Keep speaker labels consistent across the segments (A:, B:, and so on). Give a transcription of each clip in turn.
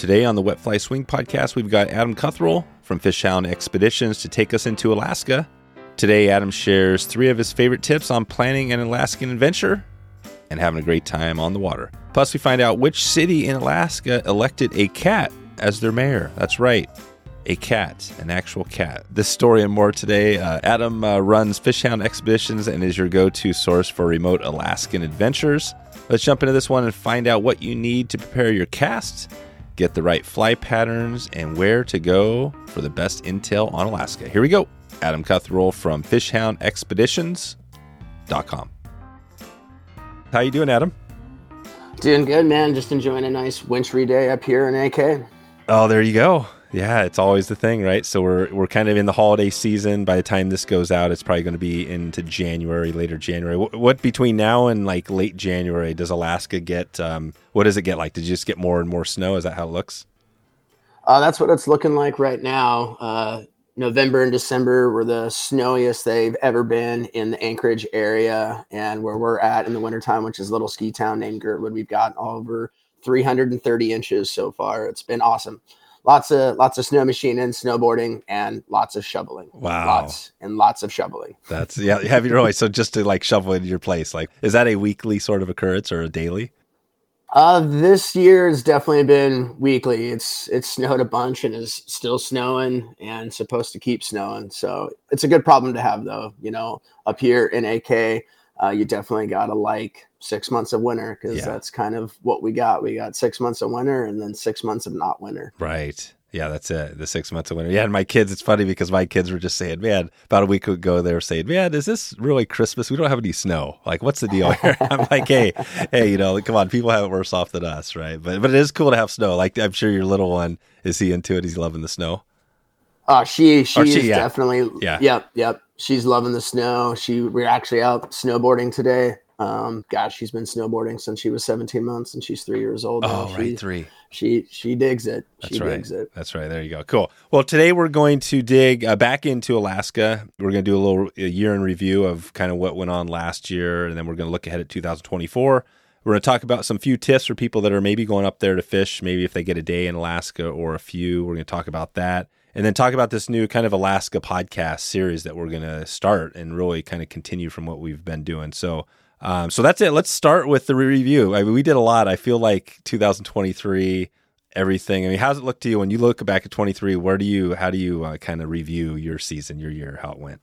A: Today on the Wet Fly Swing podcast, we've got Adam Cuthriell from Fishhound Expeditions to take us into Alaska. Today, Adam shares three of his favorite tips on planning an Alaskan adventure and having a great time on the water. Plus, we find out which city in Alaska elected a cat as their mayor. That's right, a cat, an actual cat. This story and more today. Uh, Adam uh, runs Fishhound Expeditions and is your go to source for remote Alaskan adventures. Let's jump into this one and find out what you need to prepare your cast, get the right fly patterns, and where to go for the best intel on Alaska. Here we go. Adam Cuthriell from FishhoundExpeditions.com. How you doing, Adam?
B: Doing good, man. Just enjoying a nice wintry day up here in AK.
A: Oh, there you go. Yeah, it's always the thing, right? So we're we're kind of in the holiday season. By the time this goes out, it's probably going to be into January, later January. What, what between now and like late January does Alaska get? Um, what does it get like? Did you just get more and more snow? Is that how it looks?
B: Uh, that's what it's looking like right now. Uh, November and December were the snowiest they've ever been in the Anchorage area, and where we're at in the wintertime, which is a little ski town named Girdwood, we've gotten over 330 inches so far. It's been awesome lots of lots of snow machining, snowboarding, and lots of shoveling.
A: Wow,
B: lots and lots of shoveling.
A: That's yeah, have you really? So just to like shovel in your place, like is that a weekly sort of occurrence or a daily?
B: Uh, this year has definitely been weekly. It's it's snowed a bunch and is still snowing and supposed to keep snowing. So it's a good problem to have, though. You know, up here in AK, uh, you definitely gotta like six months of winter because yeah. that's kind of what we got. We got six months of winter and then six months of not winter.
A: Right. Yeah, that's it. The six months of winter. Yeah, and my kids, it's funny because my kids were just saying, man, about a week ago, they were saying, man, is this really Christmas? We don't have any snow. Like, what's the deal here? I'm like, hey, hey, you know, come on, people have it worse off than us, right? But but it is cool to have snow. Like, I'm sure your little one is he into it? He's loving the snow.
B: Uh, she she, she is yeah. definitely yeah. Yep, yep. She's loving the snow. She we're actually out snowboarding today. Um, gosh, she's been snowboarding since she was 17 months, and she's three years old.
A: Oh,
B: she,
A: right, three.
B: She she digs it.
A: That's
B: she
A: right.
B: digs it.
A: That's right. There you go. Cool. Well, today we're going to dig uh, back into Alaska. We're going to do a little a year in review of kind of what went on last year, and then we're going to look ahead at 2024. We're going to talk about some few tips for people that are maybe going up there to fish, maybe if they get a day in Alaska or a few. We're going to talk about that. And then talk about this new kind of Alaska podcast series that we're going to start and really kind of continue from what we've been doing. So, um, so that's it. Let's start with the review. I mean, we did a lot. I feel like 2023, everything. I mean, how's it look to you when you look back at 23? Where do you, how do you uh, kind of review your season, your year, how it went?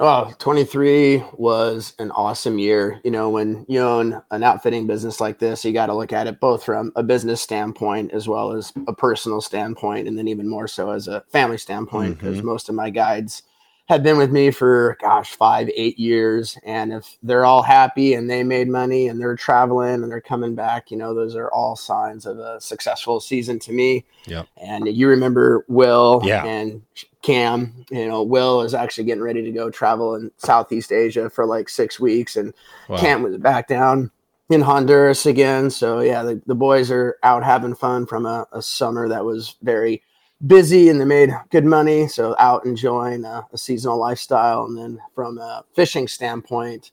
B: Oh, 23 was an awesome year. You know, when you own an outfitting business like this, you got to look at it both from a business standpoint as well as a personal standpoint, and then even more so as a family standpoint, because mm-hmm. most of my guides have been with me for gosh five eight years and if they're all happy and they made money and they're traveling and they're coming back you know those are all signs of a successful season to me
A: yeah
B: and you remember will
A: yeah.
B: and cam you know will is actually getting ready to go travel in southeast asia for like six weeks and wow. cam was back down in honduras again so yeah the, the boys are out having fun from a, a summer that was very busy and they made good money. So out enjoying a, a, seasonal lifestyle. And then from a fishing standpoint,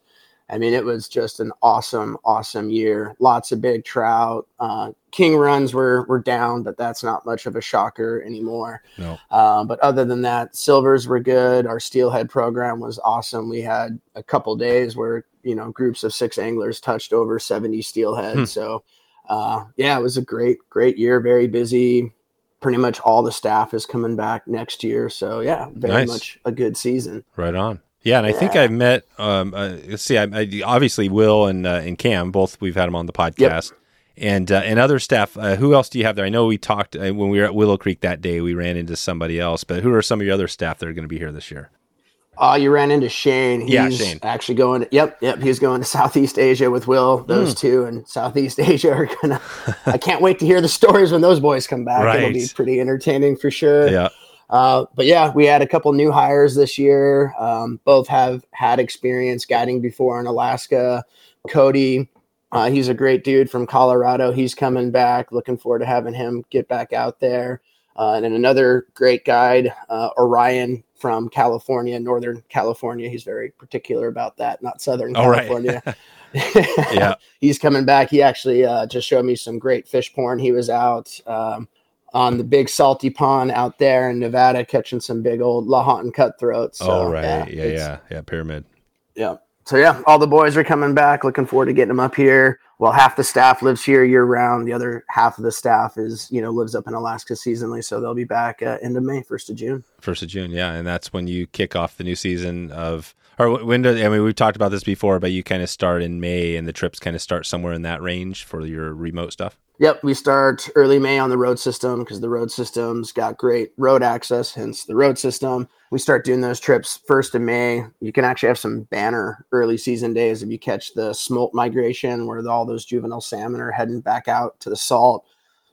B: I mean, it was just an awesome, awesome year. Lots of big trout. Uh, king runs were were down, but that's not much of a shocker anymore.
A: No.
B: Uh, but other than that, silvers were good. Our steelhead program was awesome. We had a couple days where you know groups of six anglers touched over seventy steelhead. Hmm. So. Uh, yeah, it was a great, great year. Very busy pretty much all the staff is coming back next year. So yeah, very nice. much a good season.
A: Right on. Yeah, and I think I've met. Um, uh, see, I, I, obviously Will and uh, and Cam both. We've had them on the podcast, yep. and uh, and other staff. Uh, who else do you have there? I know we talked uh, when we were at Willow Creek that day. We ran into somebody else, but who are some of your other staff that are going to be here this year?
B: Oh, you ran into Shane. He's
A: yeah, Shane.
B: actually going. To, yep, yep. He's going to Southeast Asia with Will. Those mm. two and Southeast Asia are gonna. I can't wait to hear the stories when those boys come back. Right. It'll be pretty entertaining for sure.
A: Yeah.
B: Uh, but yeah, we had a couple new hires this year. Um, both have had experience guiding before in Alaska. Cody, uh, he's a great dude from Colorado. He's coming back. Looking forward to having him get back out there. Uh, and then another great guide, uh, Orion from California, Northern California. He's very particular about that, not Southern California.
A: Right. yeah,
B: he's coming back. He actually uh, just showed me some great fish porn. He was out um, on the big salty pond out there in Nevada catching some big old lahontan cutthroats.
A: So, oh right, yeah, yeah, yeah, yeah, pyramid.
B: Yeah. So yeah, all the boys are coming back. Looking forward to getting them up here well, half the staff lives here year round. The other half of the staff is, you know, lives up in Alaska seasonally. So they'll be back uh, end of May, first of June.
A: First of June, yeah, and that's when you kick off the new season of, or when do I mean we've talked about this before, but you kind of start in May, and the trips kind of start somewhere in that range for your remote stuff.
B: Yep, we start early May on the road system because the road system's got great road access, hence the road system. We start doing those trips first of May. You can actually have some banner early season days if you catch the smolt migration where all those juvenile salmon are heading back out to the salt,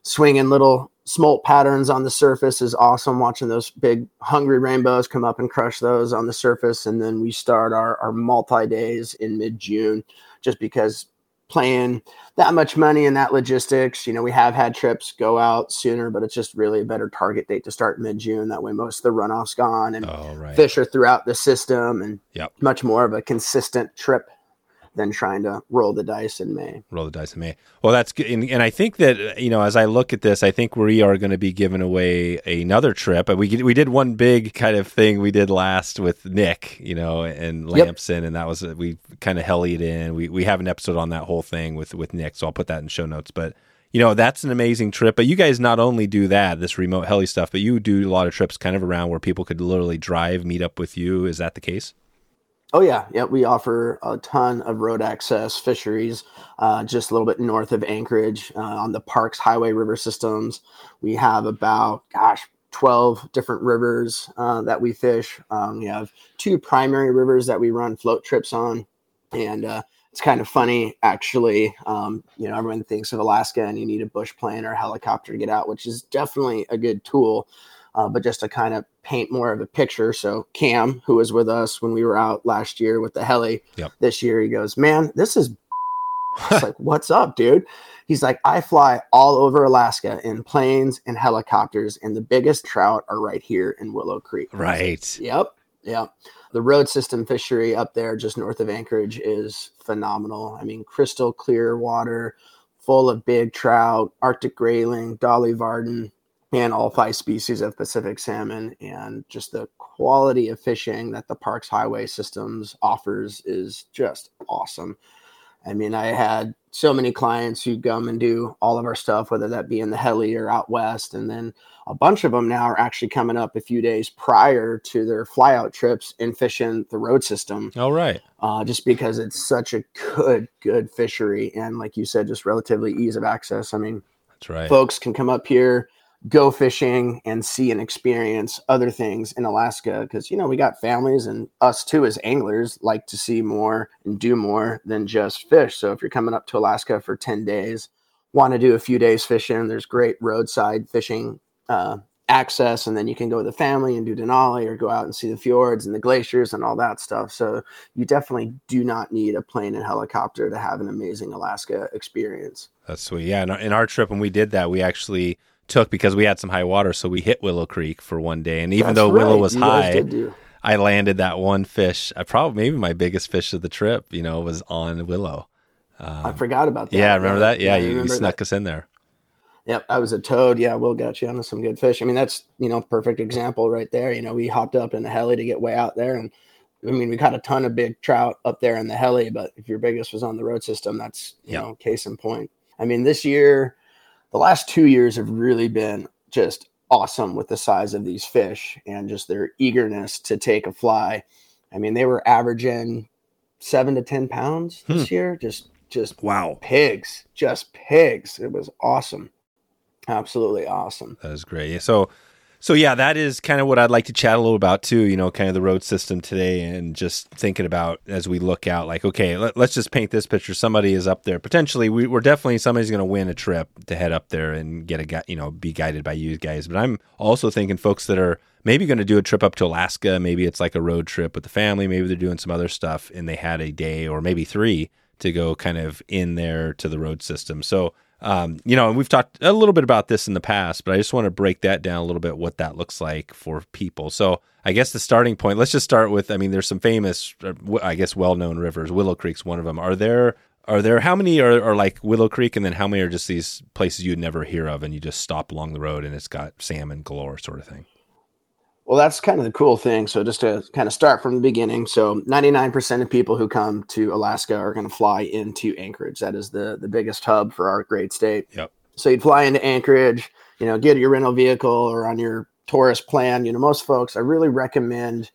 B: swinging little smolt patterns on the surface is awesome. Watching those big hungry rainbows come up and crush those on the surface, and then we start our our multi days in mid June, just because playing that much money in that logistics. You know, we have had trips go out sooner, but it's just really a better target date to start mid June. That way, most of the runoff's gone and oh, right. fish are throughout the system and
A: yep.
B: much more of a consistent trip than trying to roll the dice in May.
A: Roll the dice in May. Well, that's good. And, and I think that, you know, as I look at this, I think we are going to be giving away another trip. We, we did one big kind of thing we did last with Nick, you know, and Lamson. Yep. And that was, we kind of helied in. We, we have an episode on that whole thing with, with Nick. So I'll put that in show notes. But, you know, that's an amazing trip. But you guys not only do that, this remote heli stuff, but you do a lot of trips kind of around where people could literally drive, meet up with you. Is that the case?
B: Oh yeah, yeah. We offer a ton of road access fisheries, uh, just a little bit north of Anchorage uh, on the Parks Highway River systems. We have about gosh, twelve different rivers uh, that we fish. Um, we have two primary rivers that we run float trips on, and uh, it's kind of funny actually. Um, you know, everyone thinks of Alaska and you need a bush plane or a helicopter to get out, which is definitely a good tool. Uh, but just to kind of paint more of a picture. So Cam, who was with us when we were out last year with the heli,
A: yep.
B: this year he goes, "Man, this is." like, what's up, dude? He's like, I fly all over Alaska in planes and helicopters, and the biggest trout are right here in Willow Creek.
A: Right.
B: Yep. Yep. The road system fishery up there, just north of Anchorage, is phenomenal. I mean, crystal clear water, full of big trout, Arctic grayling, Dolly Varden, and all five species of Pacific salmon. And just the quality of fishing that the Parks Highway Systems offers is just awesome. I mean, I had so many clients who come and do all of our stuff, whether that be in the heli or out west. And then a bunch of them now are actually coming up a few days prior to their flyout trips and fishing the road system.
A: All right.
B: Uh, just because it's such a good, good fishery. And like you said, just relatively ease of access. I mean,
A: that's right.
B: Folks can come up here go fishing and see and experience other things in Alaska because you know we got families and us too as anglers like to see more and do more than just fish. So if you're coming up to Alaska for 10 days, want to do a few days fishing, there's great roadside fishing uh, access and then you can go with the family and do Denali or go out and see the fjords and the glaciers and all that stuff. So you definitely do not need a plane and helicopter to have an amazing Alaska experience.
A: That's sweet. Yeah, in our trip when we did that, we actually took because we had some high water, so we hit Willow Creek for one day, and even
B: That's
A: though
B: right.
A: Willow was
B: you
A: high, I landed that one fish. I probably maybe my biggest fish of the trip, you know, was on Willow.
B: Um, I forgot about that.
A: Yeah, remember that? Yeah, yeah you, you snuck that. us in there.
B: Yep, I was a toad. Yeah, Will got you on some good fish. I mean, that's you know perfect example right there. You know, we hopped up in the heli to get way out there, and I mean, we caught a ton of big trout up there in the heli. But if your biggest was on the road system, that's you yep. know case in point. I mean, this year, the last two years have really been just awesome with the size of these fish and just their eagerness to take a fly. I mean, they were averaging seven to ten pounds this hmm. year. Just, just
A: wow,
B: pigs, just pigs. It was awesome, absolutely awesome.
A: That was great. So, so yeah, that is kind of what I'd like to chat a little about too. You know, kind of the road system today, and just thinking about as we look out, like, okay, let, us just paint this picture. Somebody is up there. Potentially, we, are definitely somebody's going to win a trip to head up there and get a guy. you know be guided by you guys. But I'm also thinking folks that are maybe going to do a trip up to Alaska. Maybe it's like a road trip with the family. Maybe they're doing some other stuff, and they had a day or maybe three to go kind of in there to the road system. So um, you know, and we've talked a little bit about this in the past, but I just want to break that down a little bit, what that looks like for people. So I guess the starting point, let's just start with, I mean, there's some famous, uh, I guess, well-known rivers. Willow Creek's one of them. Are there Are there how many are, are like Willow Creek, and then how many are just these places you'd never hear of, and you just stop along the road and it's got salmon galore, sort of thing?
B: Well, that's kind of the cool thing. So, just to kind of start from the beginning, so 99% of people who come to Alaska are going to fly into Anchorage. That is the the biggest hub for our great state.
A: Yep.
B: So you'd fly into Anchorage, you know, get your rental vehicle or on your tourist plan. You know, most folks, I really recommend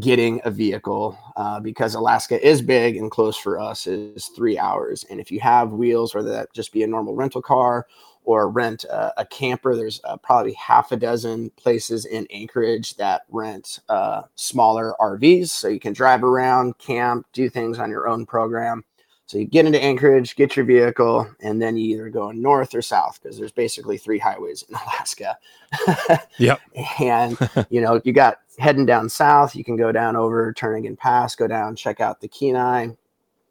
B: getting a vehicle uh, because Alaska is big and close for us is three hours. And if you have wheels, whether that just be a normal rental car or rent a, a camper, there's uh, probably half a dozen places in Anchorage that rent uh, smaller RVs. So you can drive around, camp, do things on your own program. So you get into Anchorage, get your vehicle, and then you either go north or south because there's basically three highways in Alaska.
A: yep.
B: and you know, you got heading down south, you can go down over Turnagain Pass, go down, check out the Kenai,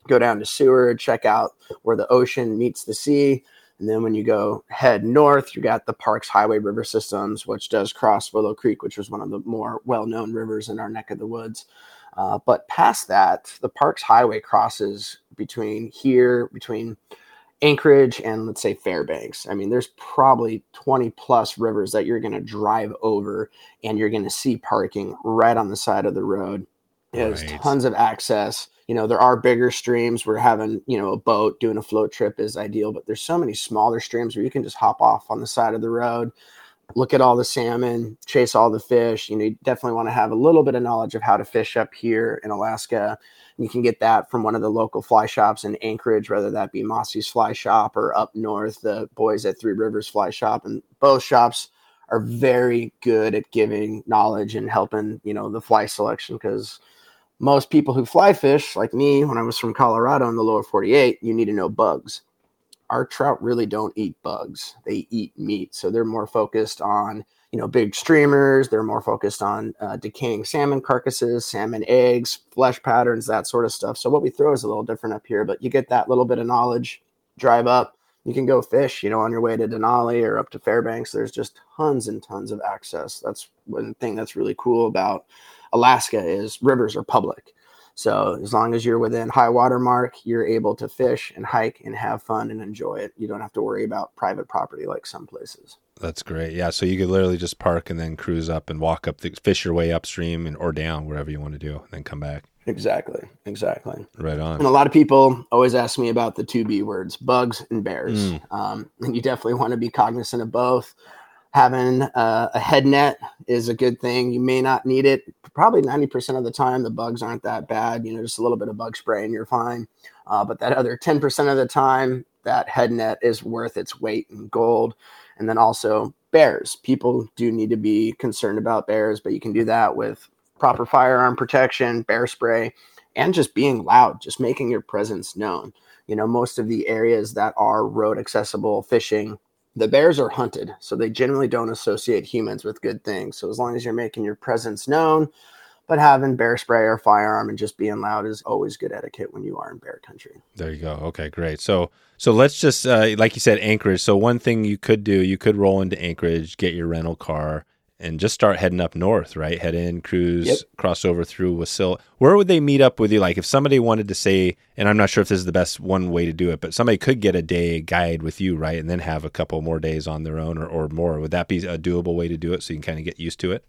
B: go down to Seward, check out where the ocean meets the sea. And then when you go head north, you got the Parks Highway River Systems, which does cross Willow Creek, which was one of the more well known rivers in our neck of the woods. Uh, but past that, the Parks Highway crosses between here, between Anchorage and let's say Fairbanks. I mean, there's probably 20 plus rivers that you're going to drive over and you're going to see parking right on the side of the road. There's right. tons of access. You know, there are bigger streams where having, you know, a boat doing a float trip is ideal, but there's so many smaller streams where you can just hop off on the side of the road look at all the salmon, chase all the fish. You know, you definitely want to have a little bit of knowledge of how to fish up here in Alaska. You can get that from one of the local fly shops in Anchorage, whether that be Mossy's Fly Shop or up north, the boys at Three Rivers Fly Shop. And both shops are very good at giving knowledge and helping, you know, the fly selection because most people who fly fish, like me when I was from Colorado in the lower 48, you need to know bugs our trout really don't eat bugs. They eat meat. So they're more focused on, you know, big streamers. They're more focused on uh, decaying salmon carcasses, salmon eggs, flesh patterns, that sort of stuff. So what we throw is a little different up here, but you get that little bit of knowledge, drive up, you can go fish, you know, on your way to Denali or up to Fairbanks. There's just tons and tons of access. That's one thing that's really cool about Alaska is rivers are public. So as long as you're within high water mark, you're able to fish and hike and have fun and enjoy it. You don't have to worry about private property like some places.
A: That's great. Yeah, so you could literally just park and then cruise up and walk up, the, fish your way upstream and or down wherever you want to do, and then come back.
B: Exactly. Exactly.
A: Right on.
B: And a lot of people always ask me about the two B words, bugs and bears. Mm. Um, and you definitely want to be cognizant of both having uh, a head net is a good thing. You may not need it. Probably 90% of the time, the bugs aren't that bad. You know, just a little bit of bug spray and you're fine. Uh, but that other 10% of the time, that head net is worth its weight in gold. And then also bears. People do need to be concerned about bears, but you can do that with proper firearm protection, bear spray, and just being loud, just making your presence known. You know, most of the areas that are road accessible fishing the bears are hunted, so they generally don't associate humans with good things. So as long as you're making your presence known, but having bear spray or firearm and just being loud is always good etiquette when you are in bear country.
A: There you go. Okay, great. So so let's just uh, like you said, Anchorage. So one thing you could do, you could roll into Anchorage, get your rental car, and just start heading up north, right? Head in, cruise, yep. cross over through Wasilla. Where would they meet up with you? Like if somebody wanted to say, and I'm not sure if this is the best one way to do it, but somebody could get a day guide with you, right? And then have a couple more days on their own or, or more. Would that be a doable way to do it so you can kind of get used to it?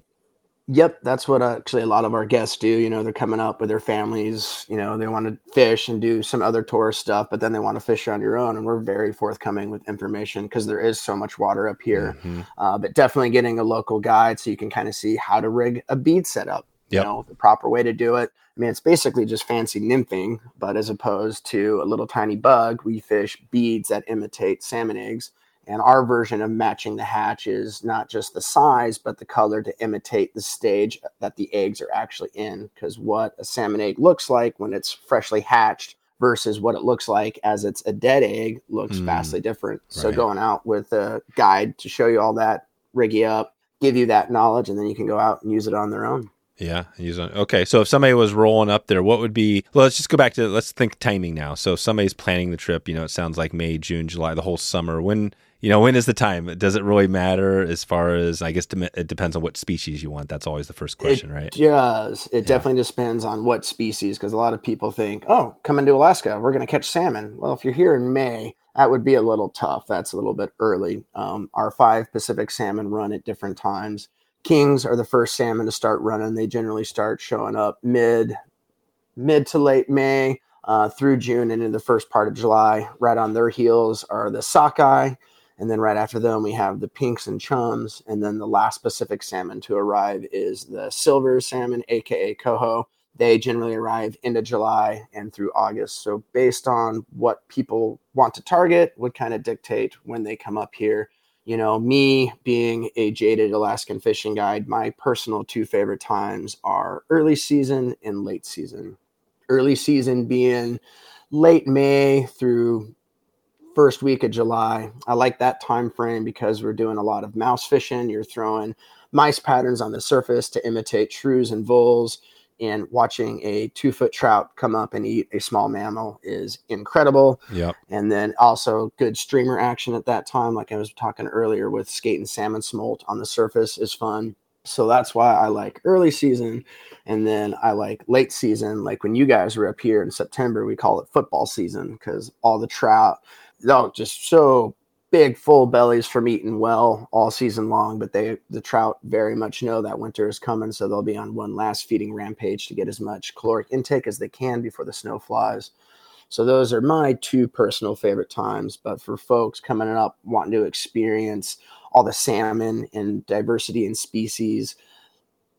B: Yep, that's what actually a lot of our guests do. You know, they're coming up with their families. You know, they want to fish and do some other tourist stuff, but then they want to fish on your own. And we're very forthcoming with information because there is so much water up here. Mm-hmm. Uh, but definitely getting a local guide so you can kind of see how to rig a bead setup. Yep. You know, the proper way to do it. I mean, it's basically just fancy nymphing, but as opposed to a little tiny bug, we fish beads that imitate salmon eggs and our version of matching the hatch is not just the size, but the color to imitate the stage that the eggs are actually in. Because what a salmon egg looks like when it's freshly hatched versus what it looks like as it's a dead egg looks mm, vastly different. Right. So going out with a guide to show you all that, rig you up, give you that knowledge, and then you can go out and use it on their own.
A: Yeah, use on. Okay, so if somebody was rolling up there, what would be? Well, let's just go back to let's think timing now. So if somebody's planning the trip, you know, it sounds like May, June, July, the whole summer. When you know, when is the time? Does it really matter as far as I guess it depends on what species you want. That's always the first question,
B: it
A: right?
B: Does it yeah. definitely depends on what species? Because a lot of people think, oh, coming to Alaska, we're going to catch salmon. Well, if you're here in May, that would be a little tough. That's a little bit early. Um, our five Pacific salmon run at different times. Kings are the first salmon to start running. They generally start showing up mid mid to late May uh, through June and in the first part of July. Right on their heels are the sockeye and then right after them, we have the pinks and chums. And then the last Pacific salmon to arrive is the silver salmon, aka coho. They generally arrive into July and through August. So, based on what people want to target, would kind of dictate when they come up here. You know, me being a jaded Alaskan fishing guide, my personal two favorite times are early season and late season. Early season being late May through first week of July. I like that time frame because we're doing a lot of mouse fishing. You're throwing mice patterns on the surface to imitate shrews and voles. And watching a two foot trout come up and eat a small mammal is incredible.
A: Yeah.
B: And then also good streamer action at that time, like I was talking earlier with skate and salmon smolt on the surface is fun. So that's why I like early season. And then I like late season. Like when you guys were up here in September, we call it football season because all the trout oh, just so big, full bellies from eating well all season long. But they, the trout, very much know that winter is coming, so they'll be on one last feeding rampage to get as much caloric intake as they can before the snow flies. So those are my two personal favorite times. But for folks coming up wanting to experience all the salmon and diversity in species,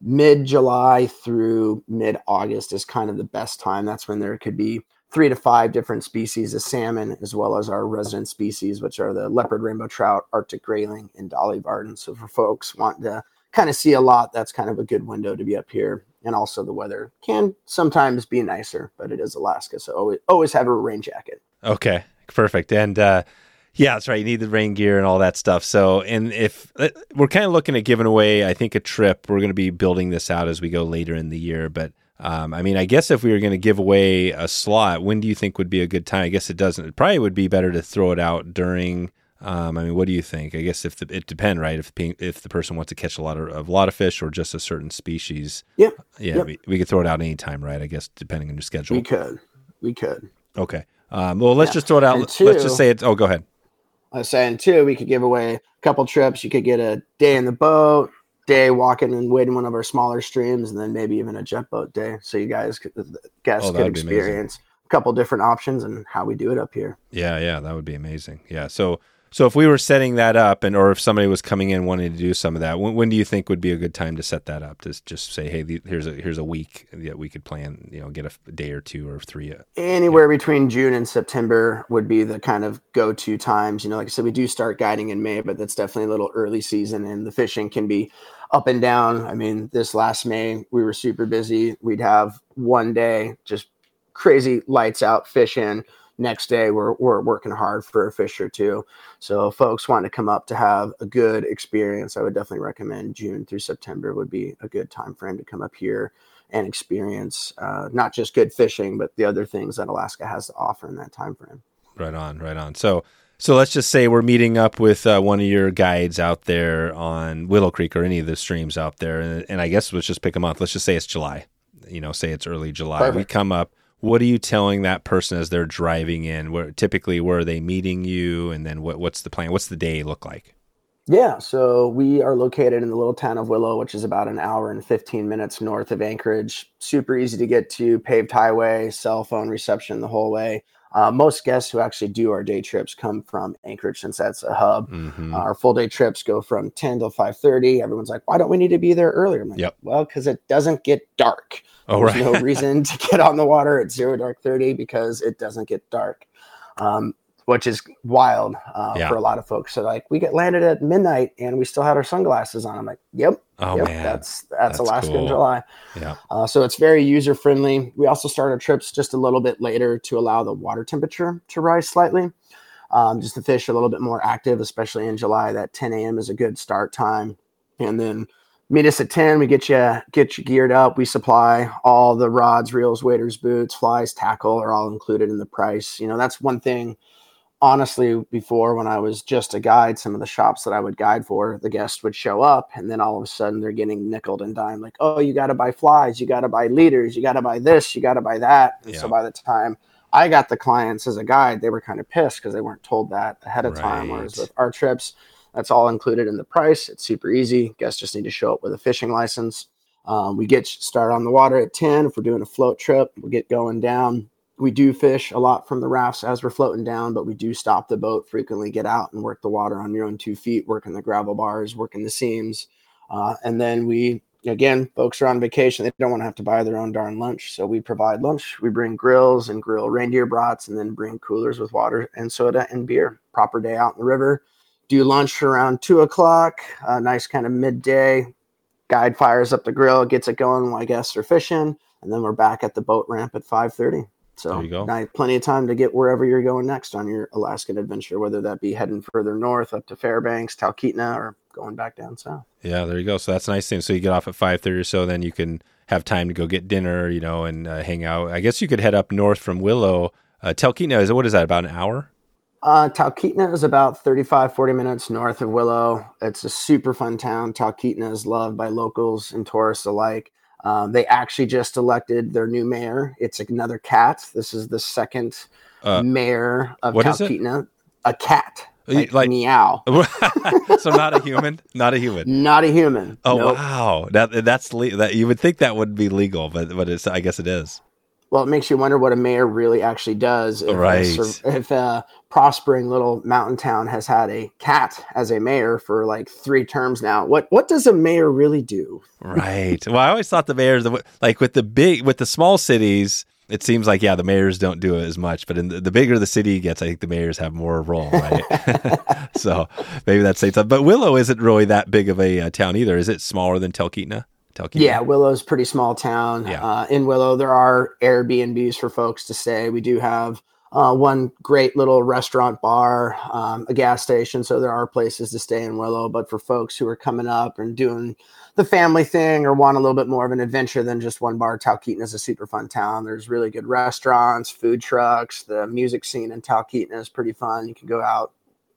B: mid July through mid August is kind of the best time. That's when there could be three to five different species of salmon, as well as our resident species, which are the leopard rainbow trout, Arctic grayling, and dolly varden. So for folks wanting to kind of see a lot, that's kind of a good window to be up here. And also the weather can sometimes be nicer, but it is Alaska, so always always have a rain jacket.
A: Okay, perfect. And uh, yeah, that's right. You need the rain gear and all that stuff. So, and if uh, we're kind of looking at giving away, I think a trip. We're going to be building this out as we go later in the year, but um, I mean, I guess if we were going to give away a slot, when do you think would be a good time? I guess it doesn't. It probably would be better to throw it out during. Um, I mean, what do you think? I guess if the, it depend, right? If if the person wants to catch a lot of a lot of fish or just a certain species,
B: yeah,
A: yeah. We, we, could throw it out anytime, right? I guess depending on your schedule.
B: We could, we could.
A: Okay. Um, well, let's yeah. just throw it out. Two, let's just say it. Oh, go ahead.
B: I was saying too, we could give away a couple trips. You could get a day in the boat, day walking and wading one of our smaller streams, and then maybe even a jet boat day. So you guys, could, guests, oh, could experience a couple different options and how we do it up here.
A: Yeah, yeah, that would be amazing. Yeah, so so if we were setting that up, and or if somebody was coming in wanting to do some of that, when, when do you think would be a good time to set that up? To just say, hey, here's a here's a week that we could plan. You know, get a day or two or three. Uh,
B: Anywhere between June and September would be the kind of go to times. You know, like I said, we do start guiding in May, but that's definitely a little early season, and the fishing can be up and down. I mean, this last May, we were super busy. We'd have one day just crazy lights out fishing. Next day, we're, we're working hard for a fish or two. So, folks want to come up to have a good experience, I would definitely recommend June through September would be a good time frame to come up here and experience uh, not just good fishing, but the other things that Alaska has to offer in that time frame.
A: Right on, right on. So, so let's just say we're meeting up with uh, one of your guides out there on Willow Creek or any of the streams out there, and, and, I guess let's just pick a month. Let's just say it's July. You know, say it's early July. Perfect. We come up. What are you telling that person as they're driving in? Where typically where are they meeting you, and then what, what's the plan? What's the day look like?
B: Yeah, so we are located in the little town of Willow, which is about an hour and 15 minutes north of Anchorage. Super easy to get to, paved highway, cell phone reception the whole way. Uh, most guests who actually do our day trips come from Anchorage since that's a hub. Mm-hmm. Uh, our full day trips go from 10 till 5.30. Everyone's like, why don't we need to be there earlier? Like,
A: yep.
B: well, because it doesn't get dark.
A: Oh,
B: There's
A: right.
B: no reason to get on the water at zero dark 30 because it doesn't get dark. Um, which is wild uh, yeah. for a lot of folks. So like we get landed at midnight and we still had our sunglasses on. I'm like, yep,
A: oh
B: yep,
A: man,
B: that's that's, that's Alaska cool. in July.
A: Yeah.
B: Uh, so it's very user friendly. We also start our trips just a little bit later to allow the water temperature to rise slightly. Um, just the fish are a little bit more active, especially in July. That 10 a.m. is a good start time, and then meet us at 10 we get you get you geared up we supply all the rods reels waders boots flies tackle are all included in the price you know that's one thing honestly, before when I was just a guide, some of the shops that I would guide for, the guests would show up, and then all of a sudden they're getting nickled and dimed, like, oh, you got to buy flies, you got to buy leaders, you got to buy this, you got to buy that. And yeah. so by the time I got the clients as a guide, they were kind of pissed because they weren't told that ahead of right. time. Whereas with our trips, that's all included in the price. It's super easy. Guests just need to show up with a fishing license. Um, we get started on the water at 10. If we're doing a float trip, we get going down we do fish a lot from the rafts as we're floating down, but we do stop the boat frequently, get out and work the water on your own two feet, working the gravel bars, working the seams. Uh, and then we, again, folks are on vacation. They don't want to have to buy their own darn lunch. So we provide lunch. We bring grills and grill reindeer brats and then bring coolers with water and soda and beer. Proper day out in the river. Do lunch around two o'clock, a nice kind of midday. Guide fires up the grill, gets it going while guests are fishing. And then we're back at the boat ramp at 530. So go. Now, plenty of time to get wherever you're going next on your Alaskan adventure, whether that be heading further north up to Fairbanks, Talkeetna, or going back down south.
A: Yeah, there you go. So that's a nice thing. So you get off at five thirty or so, then you can have time to go get dinner, you know, and uh, hang out. I guess you could head up north from Willow. Uh, Talkeetna is what is that about an hour?
B: Uh, Talkeetna is about 35, 40 minutes north of Willow. It's a super fun town. Talkeetna is loved by locals and tourists alike. Um, they actually just elected their new mayor. It's another cat. This is the second uh, mayor of Talkeetna. A cat. Like, like meow.
A: so not a human, not a human,
B: not a human.
A: Oh nope. wow, that that's le- that you would think that would be legal, but but it's I guess it is.
B: Well, it makes you wonder what a mayor really actually does.
A: If right.
B: A, if a prospering little mountain town has had a cat as a mayor for like three terms now, what what does a mayor really do?
A: right. Well, I always thought the mayors, like with the big, with the small cities, it seems like yeah, the mayors don't do it as much. But in the, the bigger the city gets, I think the mayors have more role, right? so maybe that's something. But Willow isn't really that big of a uh, town either. Is it smaller than Talkeetna?
B: Talkeetna? Yeah, Willow's pretty small town. Yeah. Uh, in Willow, there are Airbnbs for folks to stay. We do have uh, one great little restaurant bar, um, a gas station. So there are places to stay in Willow. But for folks who are coming up and doing the family thing or want a little bit more of an adventure than just one bar, Talkeetna is a super fun town. There's really good restaurants, food trucks. The music scene in Talkeetna is pretty fun. You can go out,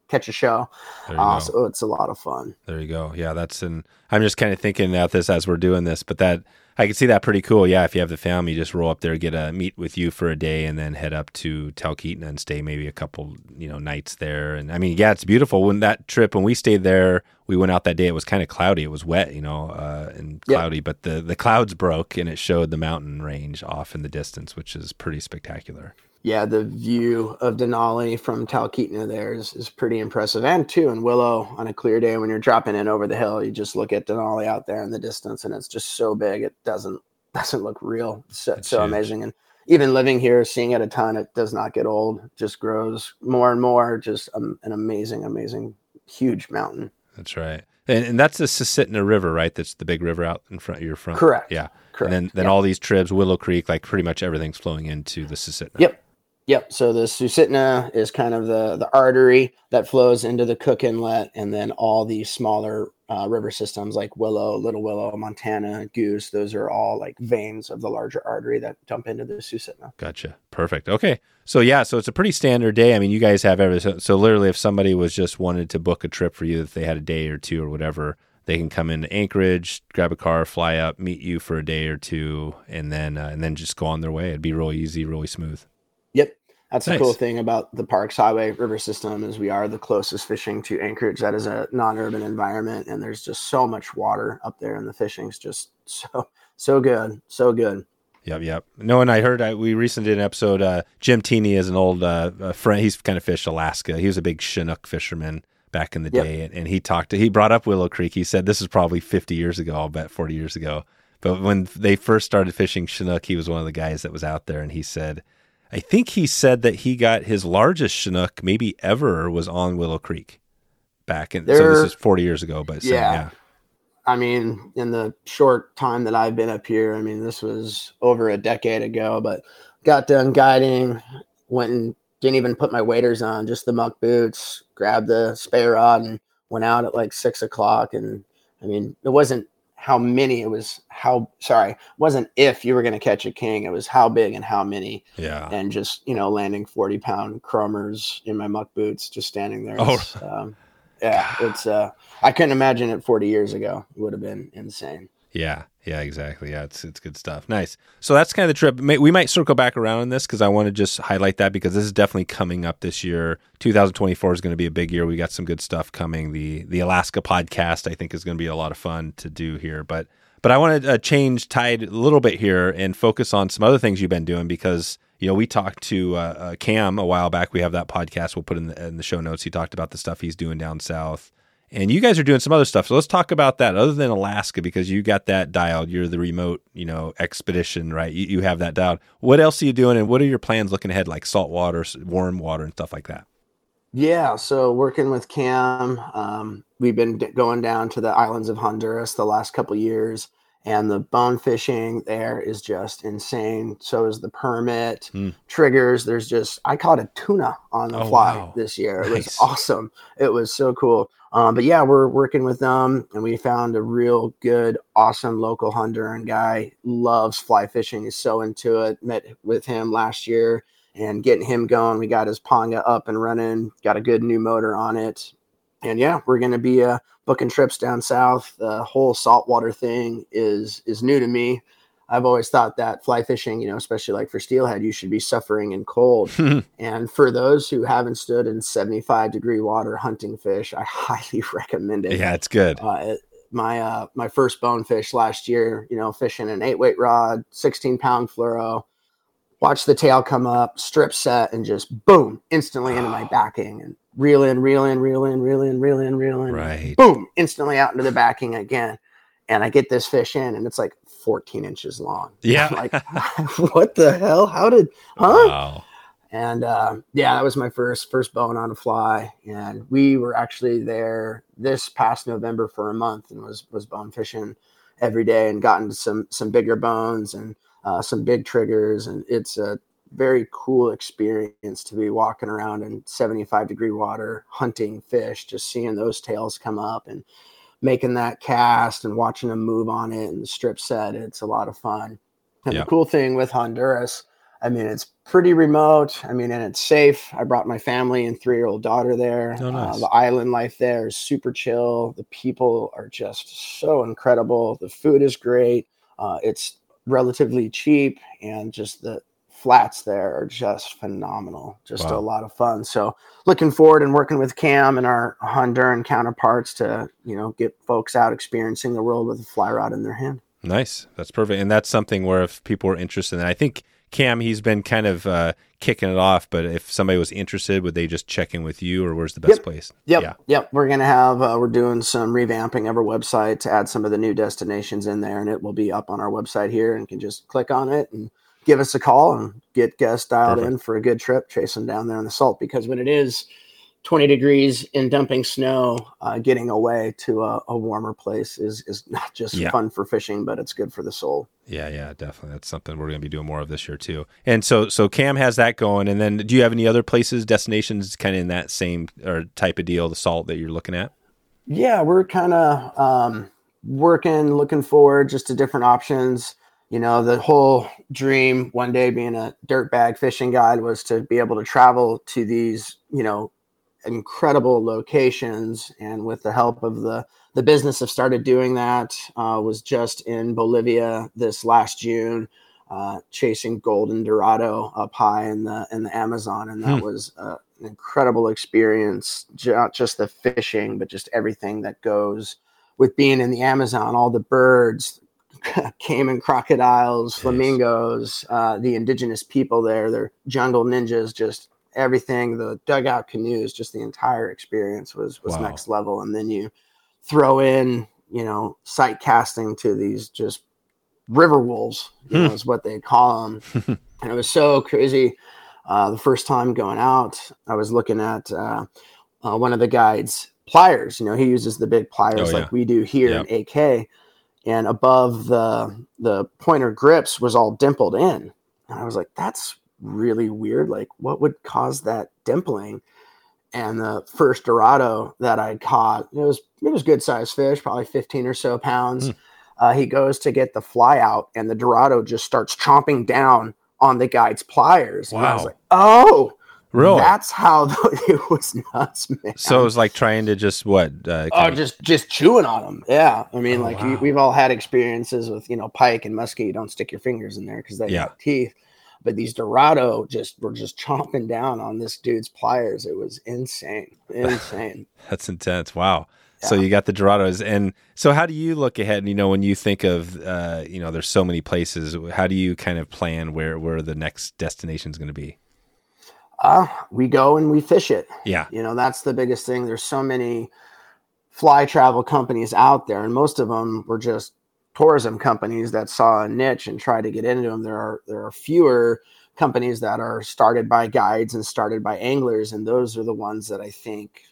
B: catch a show. Uh, so it's a lot of fun.
A: There you go. Yeah, that's and I'm just kind of thinking about this as we're doing this, but that I can see that pretty cool. Yeah, if you have the family, just roll up there, get a meet with you for a day, and then head up to Talkeetna and stay maybe a couple, you know, nights there. And I mean, yeah, it's beautiful. When that trip, when we stayed there, we went out that day. It was kind of cloudy. It was wet, you know, uh, and cloudy, yep. but the the clouds broke and it showed the mountain range off in the distance, which is pretty spectacular
B: yeah, the view of Denali from Talkeetna there is, is pretty impressive. And too in Willow on a clear day when you're dropping in over the hill, you just look at Denali out there in the distance and it's just so big it doesn't doesn't look real. So, so amazing. And even living here, seeing it a ton, it does not get old. It just grows more and more. Just um, an amazing, amazing, huge mountain.
A: That's right. And, and that's the Susitna River, right? That's the big river out in front of your front.
B: Correct.
A: Yeah.
B: Correct.
A: And then, then all these trips, Willow Creek, like pretty much everything's flowing into the Susitna.
B: Yep. Yep. So the Susitna is kind of the the artery that flows into the Cook Inlet, and then all the smaller uh, river systems like Willow, Little Willow, Montana, Goose. Those are all like veins of the larger artery that dump into the Susitna.
A: Gotcha. Perfect. Okay. So yeah, so it's a pretty standard day. I mean, you guys have everything. So, so literally, if somebody was just wanted to book a trip for you, if they had a day or two or whatever, they can come into Anchorage, grab a car, fly up, meet you for a day or two, and then uh, and then just go on their way. It'd be really easy, really smooth.
B: Yep. That's nice. the cool thing about the Parks Highway River System is we are the closest fishing to Anchorage. That is a non-urban environment, and there's just so much water up there, and the fishing's just so so good, so good.
A: Yep, yep. No, and I heard I, we recently did an episode. Uh, Jim Teeny is an old uh, friend. He's kind of fished Alaska. He was a big Chinook fisherman back in the yep. day, and, and he talked. To, he brought up Willow Creek. He said this is probably 50 years ago. I'll bet 40 years ago. But when they first started fishing Chinook, he was one of the guys that was out there, and he said I think he said that he got his largest Chinook maybe ever was on Willow Creek back in. There, so this is 40 years ago, but yeah. So, yeah.
B: I mean, in the short time that I've been up here, I mean, this was over a decade ago, but got done guiding, went and didn't even put my waders on, just the muck boots, grabbed the spare rod and went out at like six o'clock. And I mean, it wasn't how many it was how sorry wasn't if you were going to catch a king it was how big and how many.
A: Yeah.
B: And just you know landing 40 pound chromers in my muck boots just standing there.
A: Oh.
B: It's, um, yeah it's uh i couldn't imagine it 40 years ago. It would have been insane.
A: Yeah, yeah, exactly. Yeah, it's it's good stuff. Nice. So that's kind of the trip. We might circle back around on this because I want to just highlight that because this is definitely coming up this year. 2024 is going to be a big year. We got some good stuff coming. The the Alaska podcast I think is going to be a lot of fun to do here. But but I want to uh, change tide a little bit here and focus on some other things you've been doing because you know we talked to uh, uh, Cam a while back. We have that podcast. We'll put in the, in the show notes. He talked about the stuff he's doing down south. And you guys are doing some other stuff. So let's talk about that other than Alaska because you got that dialed. You're the remote, you know, expedition, right? You, you have that dialed. What else are you doing and what are your plans looking ahead, like salt water, warm water, and stuff like that?
B: Yeah, so working with Cam, um, we've been going down to the islands of Honduras the last couple years, and the bone fishing there is just insane. So is the permit,
A: Hmm.
B: triggers. There's just I caught a tuna on the
A: Oh,
B: fly
A: wow.
B: this year. It
A: Nice.
B: was awesome. It was so cool. Um, but yeah, we're working with them, and we found a real good, awesome local Honduran guy. Loves fly fishing. Is so into it. Met with him last year and getting him going. We got his Ponga up and running, got a good new motor on it. And yeah, we're going to be uh, booking trips down south. The whole saltwater thing is is new to me. I've always thought that fly fishing, you know, especially like for steelhead, you should be suffering in cold. and for those who haven't stood in 75 degree water hunting fish, I highly recommend it.
A: yeah, it's good.
B: Uh, it- my uh, my first bonefish last year, you know, fishing an eight weight rod, 16 pound fluoro, watch the tail come up, strip set, and just boom, instantly into my backing and reel in, reel in, reel in, reel in, reel in, reel in,
A: Right.
B: boom, instantly out into the backing again. And I get this fish in, and it's like 14 inches long.
A: Yeah.
B: I'm like, what the hell? How did, huh?
A: Wow.
B: and uh, yeah, that was my first first bone on a fly, and we were actually there this past November for a month, and was was bone fishing every day, and gotten some some bigger bones and uh, some big triggers, and it's a very cool experience to be walking around in 75 degree water hunting fish, just seeing those tails come up and making that cast and watching them move on it and the strip set. It's a lot of fun. And
A: Yeah.
B: the cool thing with Honduras, I mean, it's pretty remote. I mean, and it's safe. I brought my family and three year old daughter there.
A: Oh, nice.
B: uh, the island life there is super chill. The people are just so incredible. The food is great. Uh, it's relatively cheap, and just the flats there are just phenomenal. Just
A: Wow.
B: a lot of fun. So, looking forward and working with Cam and our Honduran counterparts to, you know, get folks out experiencing the world with a fly rod in their hand.
A: Nice. That's perfect. And that's something where if people are interested in, I think Cam, he's been kind of uh, kicking it off, but if somebody was interested, would they just check in with you or where's the best
B: Yep.
A: place?
B: Yep.
A: Yeah.
B: Yep. We're going to have, uh, we're doing some revamping of our website to add some of the new destinations in there, and it will be up on our website here and can just click on it and give us a call and get guests dialed
A: Perfect.
B: in for a good trip chasing down there in the salt. Because when it is 20 degrees and dumping snow, uh, getting away to a, a warmer place is, is not just
A: Yeah.
B: fun for fishing, but it's good for the soul.
A: Yeah, yeah, definitely. That's something we're going to be doing more of this year too. And so, so Cam has that going. And then, do you have any other places, destinations, kind of in that same or type of deal, the salt that you're looking at?
B: yeah we're kind of um, working looking forward just to different options you know the whole dream one day being a dirtbag fishing guide was to be able to travel to these you know incredible locations and with the help of the the business have started doing that uh, was just in bolivia this last june uh, chasing golden dorado up high in the in the amazon and that
A: Hmm.
B: was uh, an incredible experience. Not just the fishing but just everything that goes with being in the amazon all the birds caiman crocodiles
A: Jeez.
B: flamingos uh, the indigenous people there they're jungle ninjas just everything the dugout canoes just the entire experience was was
A: Wow.
B: next level and then you throw in you know sight casting to these just river wolves you know,
A: Hmm.
B: is what they call them and it was so crazy uh, the first time going out i was looking at uh, uh, one of the guides pliers you know he uses the big pliers
A: Oh,
B: like we do here in ak and above the the pointer grips was all dimpled in and i was like that's really weird like what would cause that dimpling and the first dorado that i caught it was it was good sized fish probably 15 or so pounds
A: Hmm.
B: Uh, he goes to get the fly out, and the Dorado just starts chomping down on the guide's pliers. And I was
A: Wow.
B: like, oh,
A: Really?
B: that's how the, it was nuts, man.
A: so it was like trying to just what? Uh,
B: Oh, just just chewing on them. Yeah, I mean,
A: Oh,
B: like
A: wow.
B: we, we've all had experiences with you know pike and muskie. You don't stick your fingers in there because they
A: Yeah.
B: got teeth. But these Dorado just were just chomping down on this dude's pliers. It was insane, insane.
A: That's intense. Wow. So you got the Dorados, and so how do you look ahead? You know, when you think of, uh, you know, there's so many places. How do you kind of plan where where the next destination is going to be?
B: Uh, we go and we fish it.
A: Yeah.
B: You know, that's the biggest thing. There's so many fly travel companies out there, and most of them were just tourism companies that saw a niche and tried to get into them. There are there are fewer companies that are started by guides and started by anglers, and those are the ones that I think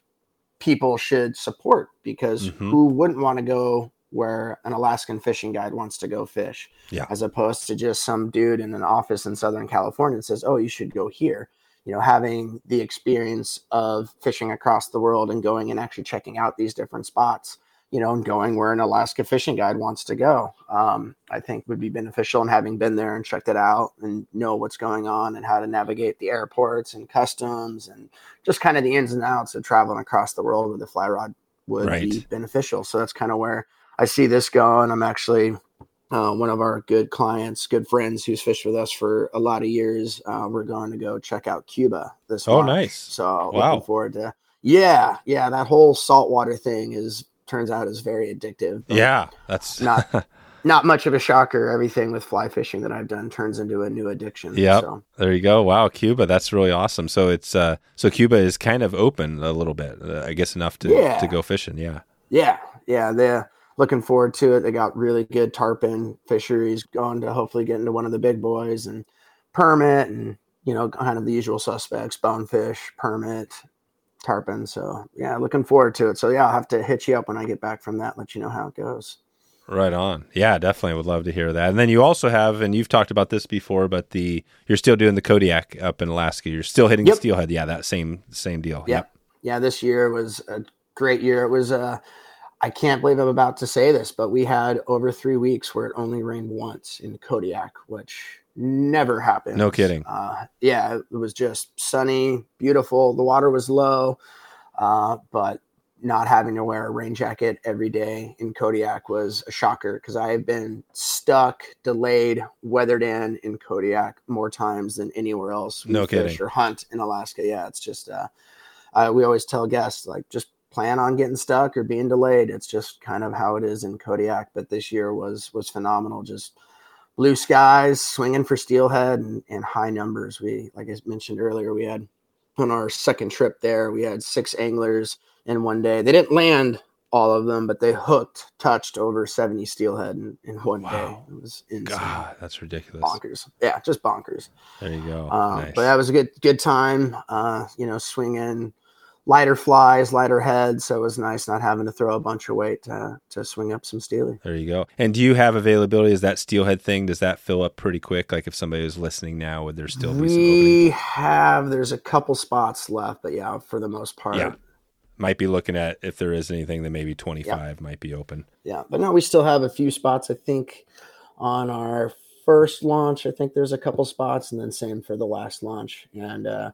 B: people should support because
A: Mhm.
B: who wouldn't want to go where an Alaskan fishing guide wants to go fish,
A: Yeah.
B: as opposed to just some dude in an office in Southern California that says, "Oh, you should go here." You know, having the experience of fishing across the world and going and actually checking out these different spots, you know, and going where an Alaska fishing guide wants to go, um, I think would be beneficial. And having been there and checked it out and know what's going on and how to navigate the airports and customs and just kind of the ins and outs of traveling across the world with a fly rod would be beneficial. So that's kind of where I see this going. I'm actually uh, one of our good clients, good friends who's fished with us for a lot of years. Uh, we're going to go check out Cuba this
A: Oh,
B: month.
A: nice.
B: So
A: Wow.
B: looking forward to yeah, yeah. That whole saltwater thing is turns out is very addictive.
A: Yeah. That's
B: Not- Not much of a shocker. Everything with fly fishing that I've done turns into a new addiction.
A: Yeah,
B: So
A: there you go. Wow, Cuba. That's really awesome. So it's uh, so Cuba is kind of open a little bit, uh, I guess, enough to
B: Yeah.
A: to go fishing. Yeah.
B: Yeah, yeah, they're looking forward to it. They got really good tarpon fisheries going to hopefully get into one of the big boys and permit and you know kind of the usual suspects: bonefish, permit, tarpon. So yeah, looking forward to it. So yeah, I'll have to hit you up when I get back from that. Let you know how it goes.
A: Right on. Yeah, definitely would love to hear that. And then you also have, and you've talked about this before, but the you're still doing the Kodiak up in Alaska. You're still hitting
B: Yep.
A: steelhead. Yeah, that same same deal.
B: Yep. Yeah, this year was a great year. It was uh I can't believe I'm about to say this, but we had over three weeks where it only rained once in Kodiak, which never happened.
A: No kidding.
B: Uh, yeah, it was just sunny, beautiful. The water was low, uh, but not having to wear a rain jacket every day in Kodiak was a shocker because I have been stuck, delayed, weathered in in Kodiak more times than anywhere else. we
A: No
B: fish
A: kidding.
B: Or hunt in Alaska. Yeah, it's just uh, uh, we always tell guests like just plan on getting stuck or being delayed. It's just kind of how it is in Kodiak. But this year was was phenomenal. Just blue skies, swinging for steelhead, and, and high numbers. We like I mentioned earlier, we had on our second trip there, we had six anglers in one day. They didn't land all of them, but they hooked, touched over 70 steelhead in, in one
A: Wow.
B: day. It was insane.
A: God, that's ridiculous.
B: Bonkers. Yeah, just bonkers.
A: There you go.
B: Um,
A: nice.
B: But that was a good good time. Uh, you know, swinging lighter flies, lighter heads. So it was nice not having to throw a bunch of weight to, to swing up some steely.
A: There you go. And do you have availability? Is that steelhead thing? Does that fill up pretty quick? Like if somebody was listening now, would there still be some?
B: We have there's a couple spots left, but yeah, for the most part,
A: Yeah. Might be looking at if there is anything that maybe 25 might be open.
B: yeah. But no, we still have a few spots. I think on our first launch, I think there's a couple spots, and then same for the last launch. And uh,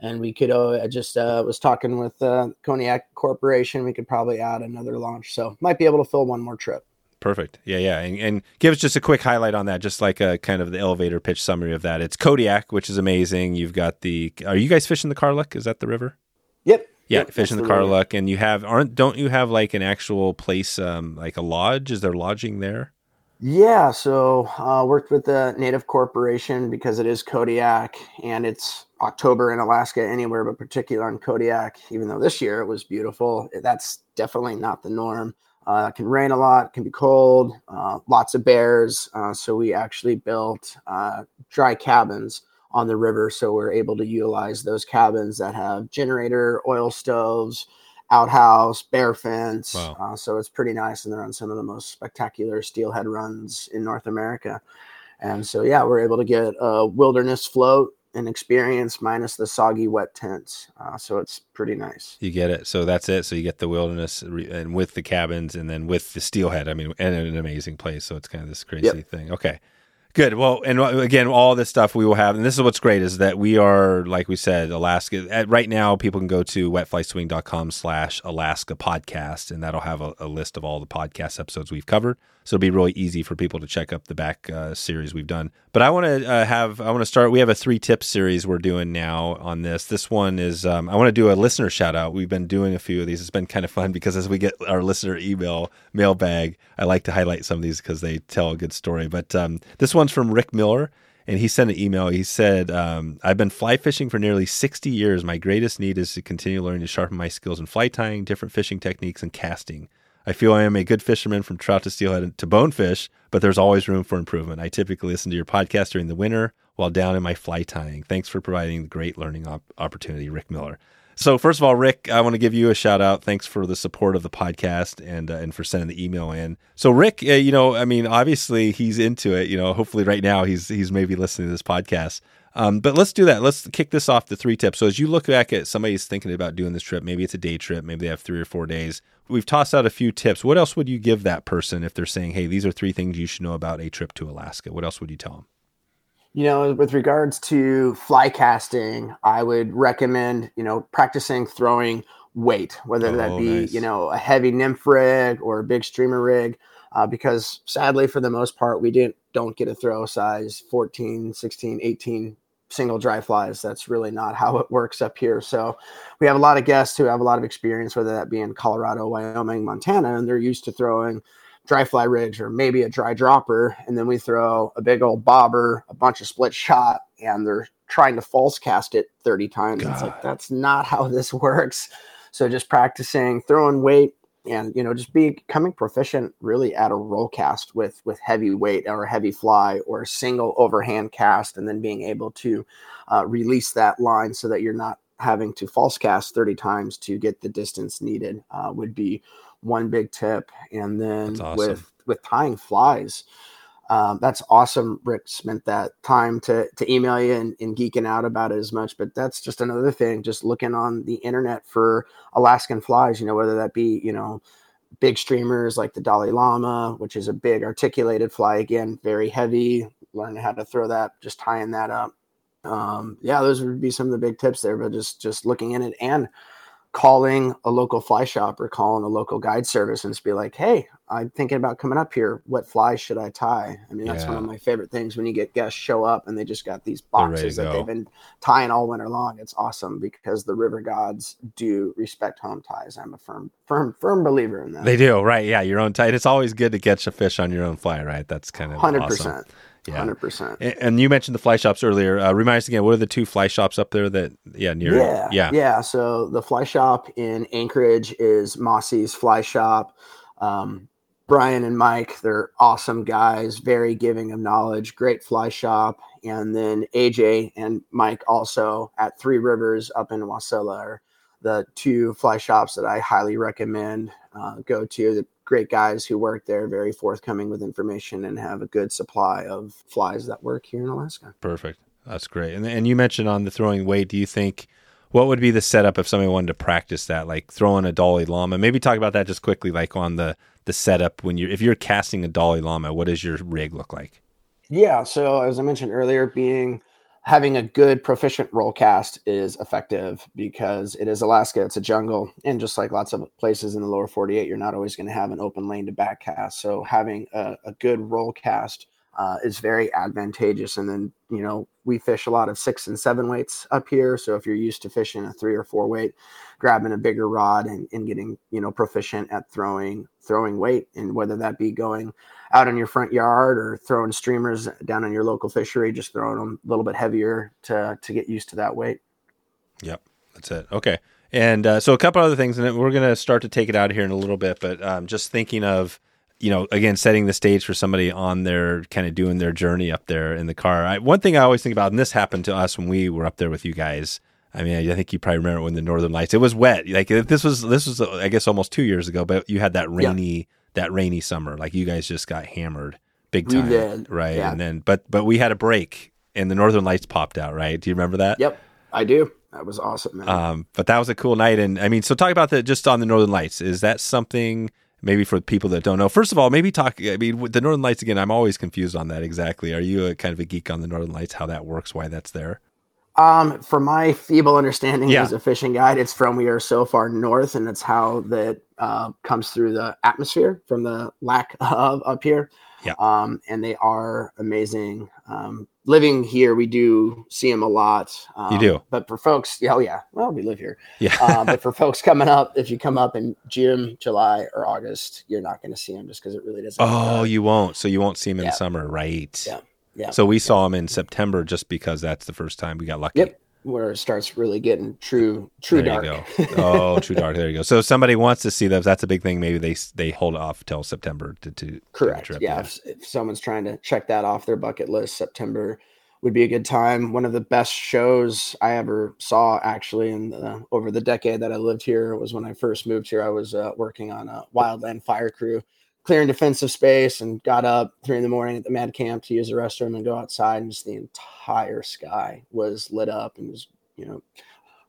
B: and we could. Uh, I just uh, was talking with uh, Koniag Corporation. We could probably add another launch, so might be able to fill one more trip.
A: Perfect. Yeah, yeah. And, and give us just a quick highlight on that, just like a kind of the elevator pitch summary of that. It's Kodiak, which is amazing. You've got the. Are you guys fishing the Karluk? Is that the river?
B: Yep.
A: Yeah,
B: Yep,
A: fishing the
B: that's.
A: Karluk, and you have aren't don't you have like an actual place, um, like a lodge? Is there lodging there?
B: Yeah, so uh, worked with the Native Corporation because it is Kodiak and it's October in Alaska anywhere, but particular on Kodiak. Even though this year it was beautiful, that's definitely not the norm. Uh, it can rain a lot, can be cold, uh, lots of bears. Uh, so we actually built uh, dry cabins on the river, so we're able to utilize those cabins that have generator, oil stoves, outhouse, bear fence.
A: Wow.
B: Uh, so it's pretty nice, and they're on some of the most spectacular steelhead runs in North America. And so, yeah, we're able to get a wilderness float and experience minus the soggy wet tents. Uh, so it's pretty nice.
A: You get it. So that's it. So you get the wilderness and with the cabins and then with the steelhead. I mean, and an amazing place. So it's kind of this crazy yep. thing. Okay. Good. Well, and uh, again, all this stuff we will have, and this is what's great is that we are, like we said, Alaska. At, right now, people can go to wetflyswing.com slash Alaska podcast, and that'll have a, a, list of all the podcast episodes we've covered. So it'll be really easy for people to check up the back uh, series we've done. But I want to uh, have, I want to start, we have a three tip series we're doing now on this. This one is, um, I want to do a listener shout out. We've been doing a few of these. It's been kind of fun because as we get our listener email mailbag, I like to highlight some of these because they tell a good story. But um, this one's from Rick Miller and he sent an email. He said, um, I've been fly fishing for nearly 60 years. My greatest need is to continue learning to sharpen my skills in fly tying, different fishing techniques, and casting. I feel I am a good fisherman from trout to steelhead to bonefish, but there's always room for improvement. I typically listen to your podcast during the winter while down in my fly tying. Thanks for providing the great learning op- opportunity, Rick Miller. So first of all, Rick, I want to give you a shout out. Thanks for the support of the podcast and uh, and for sending the email in. So Rick, uh, you know, I mean, obviously he's into it. You know, hopefully right now he's he's maybe listening to this podcast. Um, but let's do that. Let's kick this off the three tips. So as you look back at somebody's thinking about doing this trip, maybe it's a day trip, maybe they have three or four days. We've tossed out a few tips. What else would you give that person if they're saying, "Hey, these are three things you should know about a trip to Alaska"? What else would you tell them?
B: You know, with regards to fly casting, I would recommend you know practicing throwing weight, whether oh, that be nice. you know a heavy nymph rig or a big streamer rig. Uh, because sadly for the most part we didn't don't get a throw size 14 16 18 single dry flies. That's really not how it works up here. So we have a lot of guests who have a lot of experience, whether that be in Colorado, Wyoming, Montana, and they're used to throwing dry fly rigs or maybe a dry dropper. And then we throw a big old bobber, a bunch of split shot, and they're trying to false cast it 30 times. God. It's like, that's not how this works. So just practicing throwing weight and you know just becoming proficient really at a roll cast with with heavy weight or a heavy fly or a single overhand cast and then being able to uh, release that line so that you're not having to false cast 30 times to get the distance needed uh, would be one big tip and then awesome. with with tying flies um, that's awesome. Rick spent that time to to email you and, and, geeking out about it as much. But that's just another thing. Just looking on the internet for Alaskan flies. You know, whether that be you know big streamers like the Dolly Llama, which is a big articulated fly. Again, very heavy. Learn how to throw that. Just tying that up. Um, yeah, those would be some of the big tips there. But just just looking in it and calling a local fly shop or calling a local guide service and just be like, hey, I'm thinking about coming up here. What flies should I tie? I mean, that's yeah. one of my favorite things when you get guests show up and they just got these boxes that they've been tying all winter long. It's awesome because the river gods do respect home ties. I'm a firm, firm, firm believer in that.
A: They do, right? Yeah, your own tie. It's always good to catch a fish on your own fly, right? That's kind of 100%. Awesome.
B: Yeah, hundred percent.
A: And you mentioned the fly shops earlier. Uh, remind us again. What are the two fly shops up there that? Yeah, near.
B: Yeah, yeah, yeah. So the fly shop in Anchorage is Mossy's Fly Shop. Um, Brian and Mike, they're awesome guys, very giving of knowledge, great fly shop. And then AJ and Mike also at Three Rivers up in Wasilla are the two fly shops that I highly recommend uh, go to. The great guys who work there, very forthcoming with information and have a good supply of flies that work here in Alaska.
A: Perfect. That's great. And and you mentioned on the throwing weight, do you think what would be the setup if somebody wanted to practice that, like throwing a Dolly Llama? Maybe talk about that just quickly, like on the the setup when you're if you're casting a Dolly Llama, what does your rig look like?
B: Yeah, so as I mentioned earlier, being having a good proficient roll cast is effective because it is Alaska, it's a jungle, and just like lots of places in the lower 48, you're not always going to have an open lane to back cast. So having a, a good roll cast uh, is very advantageous. And then, you know, we fish a lot of six and seven weights up here. So if you're used to fishing a three or four weight, grabbing a bigger rod and, and getting, you know, proficient at throwing, throwing weight, and whether that be going out in your front yard or throwing streamers down in your local fishery, just throwing them a little bit heavier to, to get used to that weight.
A: Yep. That's it. Okay. And uh, so a couple other things, and we're going to start to take it out here in a little bit, but um, just thinking of, you know, again, setting the stage for somebody on their kind of doing their journey up there in the car. I, one thing I always think about, and this happened to us when we were up there with you guys. I mean, I think you probably remember when the Northern Lights. It was wet. Like this was this was I guess almost two years ago, but you had that rainy yeah. that rainy summer. Like you guys just got hammered big time, right? Yeah. And then but but we had a break and the Northern Lights popped out. Right? Do you remember that?
B: Yep, I do. That was awesome, man.
A: Um, but that was a cool night, and I mean, so talk about the just on the Northern Lights. Is that something? Maybe for people that don't know, first of all, maybe talk. I mean, the Northern Lights again. I'm always confused on that. Exactly. Are you a kind of a geek on the Northern Lights? How that works? Why that's there?
B: Um, from my feeble understanding yeah. as a fishing guide, it's from we are so far north, and it's how that uh, comes through the atmosphere from the lack of up here.
A: Yeah.
B: Um, and they are amazing. Um, living here, we do see him a lot. Um,
A: you do,
B: but for folks, yeah, oh yeah, well, we live here.
A: Yeah.
B: uh, but for folks coming up, if you come up in June, July, or August, you're not going to see him just because it really doesn't.
A: Oh, you won't. So you won't see him in yeah. summer, right?
B: Yeah. Yeah.
A: So we saw him in September just because that's the first time we got lucky.
B: Yep. Where it starts really getting true, true
A: there
B: dark.
A: oh, true dark. There you go. So if somebody wants to see those, that's a big thing. Maybe they they hold off till September to, to
B: correct.
A: To
B: yeah. If, if someone's trying to check that off their bucket list, September would be a good time. One of the best shows I ever saw, actually, in the, over the decade that I lived here, was when I first moved here. I was uh, working on a wildland fire crew, clearing defensive space and got up three in the morning at the med camp to use the restroom and go outside and just the entire sky was lit up and was you know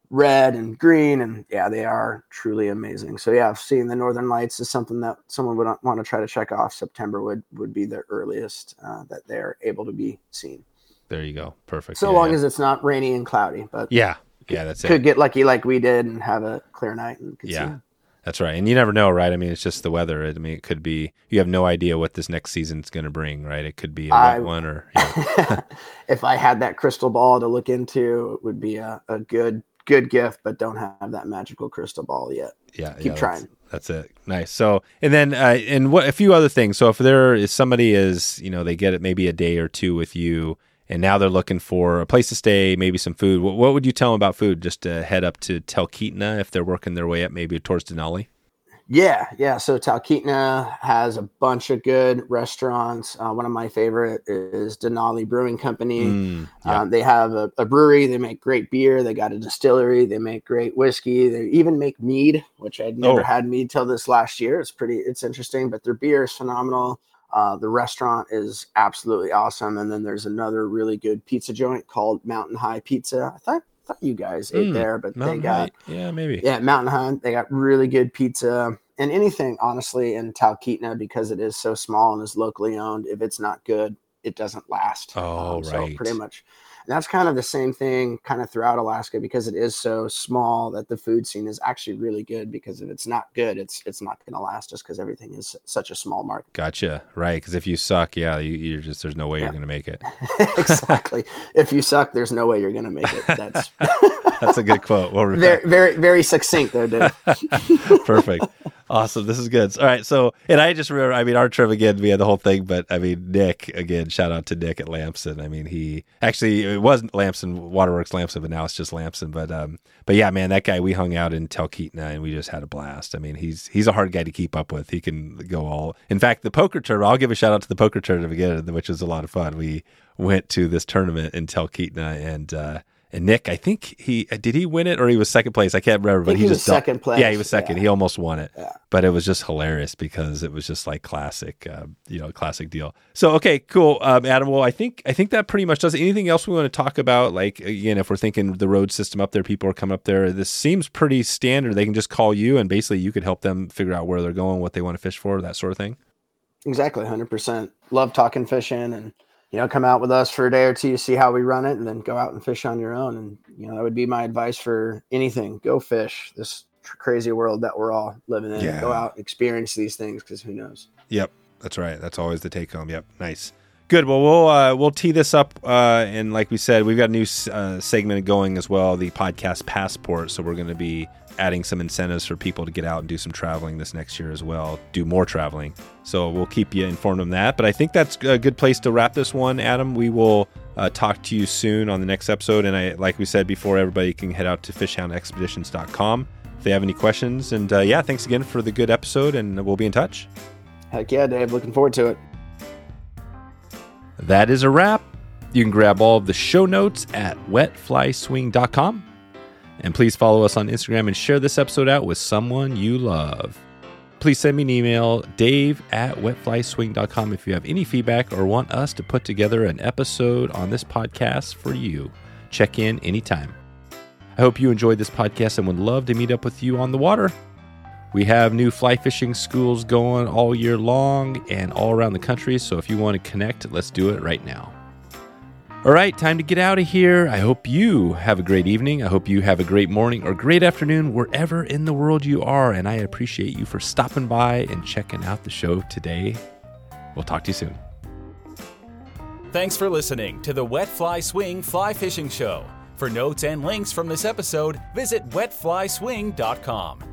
B: red and green and yeah they are truly amazing. So yeah seeing the northern lights is something that someone would want to try to check off. September would would be the earliest uh, that they're able to be seen.
A: There you go. Perfect.
B: So
A: yeah,
B: long
A: yeah.
B: as it's not rainy and cloudy but
A: yeah. Yeah that's
B: could
A: it.
B: could get lucky like we did and have a clear night and
A: yeah that's right. And you never know, right? I mean, it's just the weather. I mean, it could be, you have no idea what this next season's going to bring, right? It could be a I, wet one or.
B: if I had that crystal ball to look into, it would be a, a good, good gift, but don't have that magical crystal ball yet.
A: Yeah.
B: Keep
A: yeah,
B: trying.
A: That's, that's, it. Nice. So, and then, uh, and what, a few other things. So if there is somebody is, you know, they get it maybe a day or two with you and now they're looking for a place to stay, maybe some food. What, what would you tell them about food? Just to head up to Talkeetna if they're working their way up, maybe towards Denali.
B: Yeah, yeah. So Talkeetna has a bunch of good restaurants. Uh, one of my favorite is Denali Brewing Company. Mm, yeah. um, they have a, a, brewery. They make great beer. They got a distillery. They make great whiskey. They even make mead, which I'd never oh. had mead till this last year. It's pretty. It's interesting, but their beer is phenomenal. Uh, the restaurant is absolutely awesome. And then there's another really good pizza joint called Mountain High Pizza. I thought, thought you guys mm, ate there, but Mountain they got
A: High. yeah maybe
B: yeah Mountain High. They got really good pizza and anything honestly in Talkeetna because it is so small and is locally owned. If it's not good, it doesn't last.
A: Oh um, right.
B: So pretty much that's kind of the same thing kind of throughout Alaska because it is so small that the food scene is actually really good because if it's not good, it's it's not going to last just because everything is such a small market.
A: Gotcha. Right. Because if you suck, yeah, you, are just there's no way yeah. you're going to make it.
B: exactly. if you suck, there's no way you're going to make it. That's
A: that's a good quote. Well,
B: very very very succinct there, dude.
A: Perfect. Awesome. This is good. All right. So, and I just remember, I mean, our trip again, we had the whole thing, but I mean, Nick, again, shout out to Nick at Lamson. I mean, he actually, it wasn't Lamson, Waterworks Lamson, but now it's just Lamson. But, um, but yeah, man, that guy, we hung out in Talkeetna and we just had a blast. I mean, he's, he's a hard guy to keep up with. He can go all, in fact, the poker tournament, I'll give a shout out to the poker tournament again, which was a lot of fun. We went to this tournament in Talkeetna and, uh, and Nick, I think he uh, did he win it or he was second place. I can't remember, but he,
B: he
A: just
B: second place.
A: Yeah, he was second. Yeah. He almost won it.
B: Yeah.
A: But it was just hilarious because it was just like classic, uh, you know, classic deal. So okay, cool, um, Adam. Well, I think I think that pretty much does it. Anything else we want to talk about? Like again, if we're thinking the road system up there, people are coming up there. This seems pretty standard. They can just call you, and basically you could help them figure out where they're going, what they want to fish for, that sort of thing.
B: Exactly, hundred percent. Love talking fishing and you know, come out with us for a day or two, see how we run it, and then go out and fish on your own. And you know, that would be my advice for anything. Go fish this crazy world that we're all living in. Yeah. Go out, experience these things because who knows?
A: Yep, that's right. That's always the take home. Yep, nice. Good. Well, we'll uh, we'll tee this up, uh, and like we said, we've got a new uh, segment going as well, the podcast passport. So we're going to be adding some incentives for people to get out and do some traveling this next year as well, do more traveling. So we'll keep you informed on that. But I think that's a good place to wrap this one, Adam. We will uh, talk to you soon on the next episode. And I, like we said before, everybody can head out to fishhoundexpeditions.com if they have any questions. And uh, yeah, thanks again for the good episode, and we'll be in touch.
B: Heck yeah, Dave. Looking forward to it.
A: That is a wrap. You can grab all of the show notes at wetflyswing.com. And please follow us on Instagram and share this episode out with someone you love. please send me an email, dave at wetflyswing.com, if you have any feedback or want us to put together an episode on this podcast for you. Check in anytime. I hope you enjoyed this podcast and would love to meet up with you on the water. We have new fly fishing schools going all year long and all around the country. So if you want to connect, let's do it right now. All right, time to get out of here. I hope you have a great evening. I hope you have a great morning or great afternoon wherever in the world you are. And I appreciate you for stopping by and checking out the show today. We'll talk to you soon.
C: Thanks for listening to the Wet Fly Swing Fly Fishing Show. For notes and links from this episode, visit wetflyswing.com.